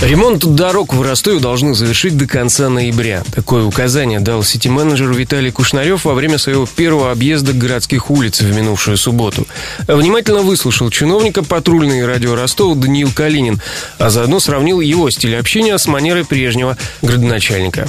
Ремонт дорог в Ростове должны завершить до конца ноября. Такое указание дал сити-менеджер Виталий Кушнарев во время своего первого объезда городских улиц в минувшую субботу. Внимательно выслушал чиновника патрульной радио Ростова Даниил Калинин, а заодно сравнил его стиль общения с манерой прежнего градоначальника.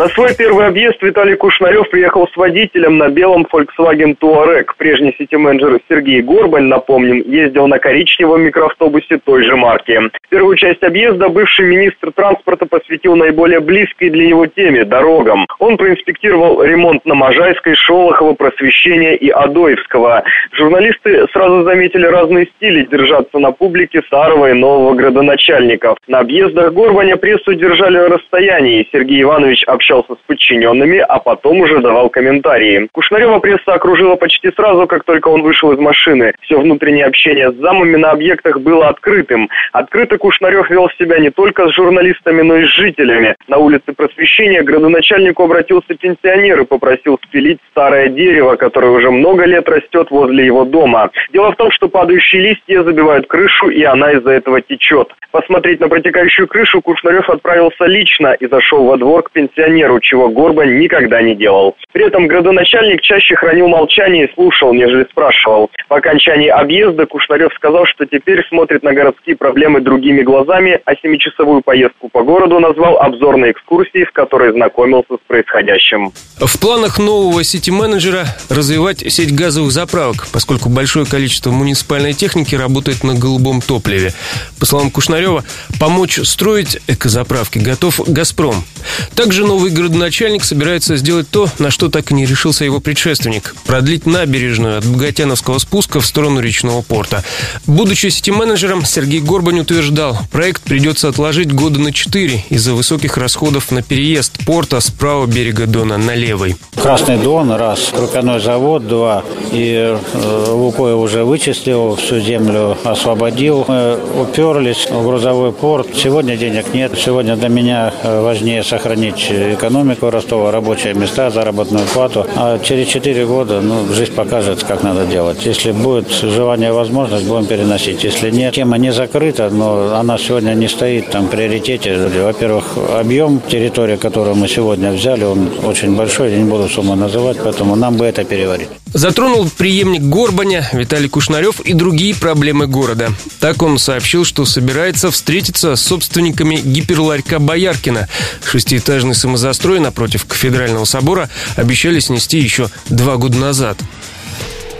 На свой первый объезд Виталий Кушнарев приехал с водителем на белом Volkswagen Touareg. Прежний сити-менеджер Сергей Горбань, напомним, ездил на коричневом микроавтобусе той же марки. Первую часть объезда бывший министр транспорта посвятил наиболее близкой для него теме – дорогам. Он проинспектировал ремонт на Можайской, Шолохова, Просвещения и Адоевского. Журналисты сразу заметили разные стили держаться на публике старого и нового градоначальников. На объездах Горбаня прессу держали на расстоянии. Сергей Иванович общался с подчиненными, а потом уже давал комментарии. Кушнарева пресса окружила почти сразу, как только он вышел из машины. Все внутреннее общение с замами на объектах было открытым. Открыто Кушнарев вел себя не только с журналистами, но и с жителями. На улице Просвещения к градоначальнику обратился пенсионер и попросил спилить старое дерево, которое уже много лет растет возле его дома. Дело в том, что падающие листья забивают крышу, и она из-за этого течет. Посмотреть на протекающую крышу Кушнарев отправился лично и зашел во двор к пенсионеру пенсионеру, чего Горбань никогда не делал. При этом градоначальник чаще хранил молчание и слушал, нежели спрашивал. По окончании объезда Кушнарев сказал, что теперь смотрит на городские проблемы другими глазами, а семичасовую поездку по городу назвал обзорной экскурсией, в которой знакомился с происходящим. В планах нового сити-менеджера развивать сеть газовых заправок, поскольку большое количество муниципальной техники работает на голубом топливе. По словам Кушнарева, помочь строить экозаправки готов «Газпром». Также новый городоначальник собирается сделать то, на что так и не решился его предшественник – продлить набережную от Богатяновского спуска в сторону речного порта. Будучи сити-менеджером, Сергей Горбань утверждал, проект придется отложить года на четыре из-за высоких расходов на переезд порта с правого берега Дона на левый. Красный Дон – раз, крупяной завод – два, и э, Лукойл уже вычислил, всю землю освободил. Мы уперлись в грузовой порт. Сегодня денег нет. Сегодня для меня э, важнее сохранить экономику Ростова, рабочие места, заработную плату. А через 4 года ну, жизнь покажет, как надо делать. Если будет желание, возможность, будем переносить. Если нет, тема не закрыта, но она сегодня не стоит там в приоритете. Во-первых, объем территории, которую мы сегодня взяли, он очень большой, я не буду сумму называть, поэтому нам бы это переварить. Затронул преемник Горбаня Виталий Кушнарев и другие проблемы города. Так он сообщил, что собирается встретиться с собственниками гиперларька Бояркина. Шестиэтажный самозастрой напротив кафедрального собора обещали снести еще два года назад.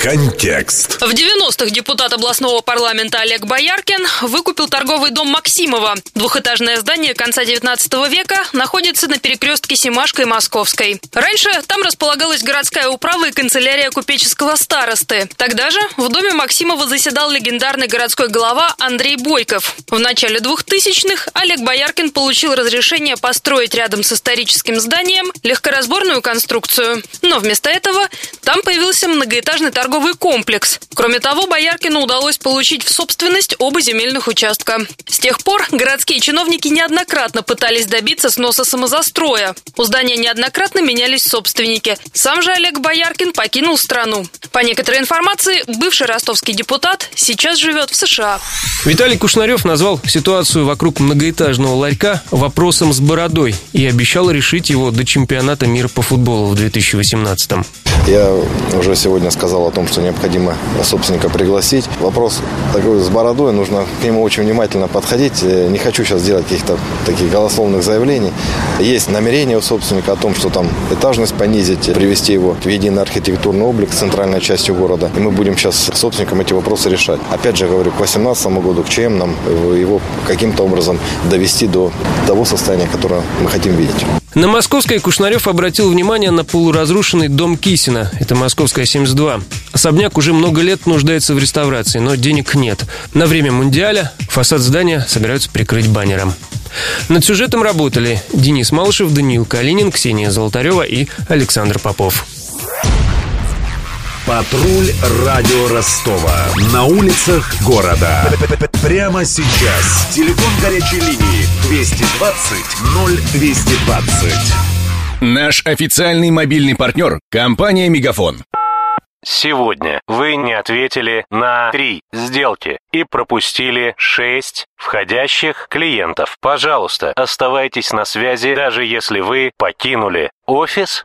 Контекст. В 90-х депутат областного парламента Олег Бояркин выкупил торговый дом Максимова. Двухэтажное здание конца 19 века находится на перекрестке Семашка и Московской. Раньше там располагалась городская управа и канцелярия купеческого старосты. Тогда же в доме Максимова заседал легендарный городской глава Андрей Бойков. В начале 2000-х Олег Бояркин получил разрешение построить рядом с историческим зданием легкоразборную конструкцию. Но вместо этого там появился многоэтажный торговый торговый комплекс. Кроме того, Бояркину удалось получить в собственность оба земельных участка. С тех пор городские чиновники неоднократно пытались добиться сноса самозастроя. У здания неоднократно менялись собственники. Сам же Олег Бояркин покинул страну. По некоторой информации, бывший ростовский депутат сейчас живет в США. Виталий Кушнарев назвал ситуацию вокруг многоэтажного ларька вопросом с бородой и обещал решить его до чемпионата мира по футболу в 2018 -м. Я уже сегодня сказал о том, что необходимо собственника пригласить. Вопрос такой с бородой, нужно к нему очень внимательно подходить. Э, не хочу сейчас делать каких-то таких голословных заявлений. Есть намерение у собственника о том, что там этажность понизить, привести его в единый архитектурный облик с центральной частью города. И мы будем сейчас с собственником эти вопросы решать. Опять же говорю, к 2018 году, к ЧМ нам его каким-то образом довести до того состояния, которое мы хотим видеть. На Московской Кушнарев обратил внимание на полуразрушенный дом Кисина. Это Московская 72. Особняк уже много лет нуждается в реставрации, но денег нет. На время Мундиаля фасад здания собираются прикрыть баннером. Над сюжетом работали Денис Малышев, Даниил Калинин, Ксения Золотарева и Александр Попов. Патруль радио Ростова. На улицах города. Прямо сейчас. Телефон горячей линии 220 0220. Наш официальный мобильный партнер – компания «Мегафон». Сегодня вы не ответили на три сделки и пропустили шесть входящих клиентов. Пожалуйста, оставайтесь на связи, даже если вы покинули офис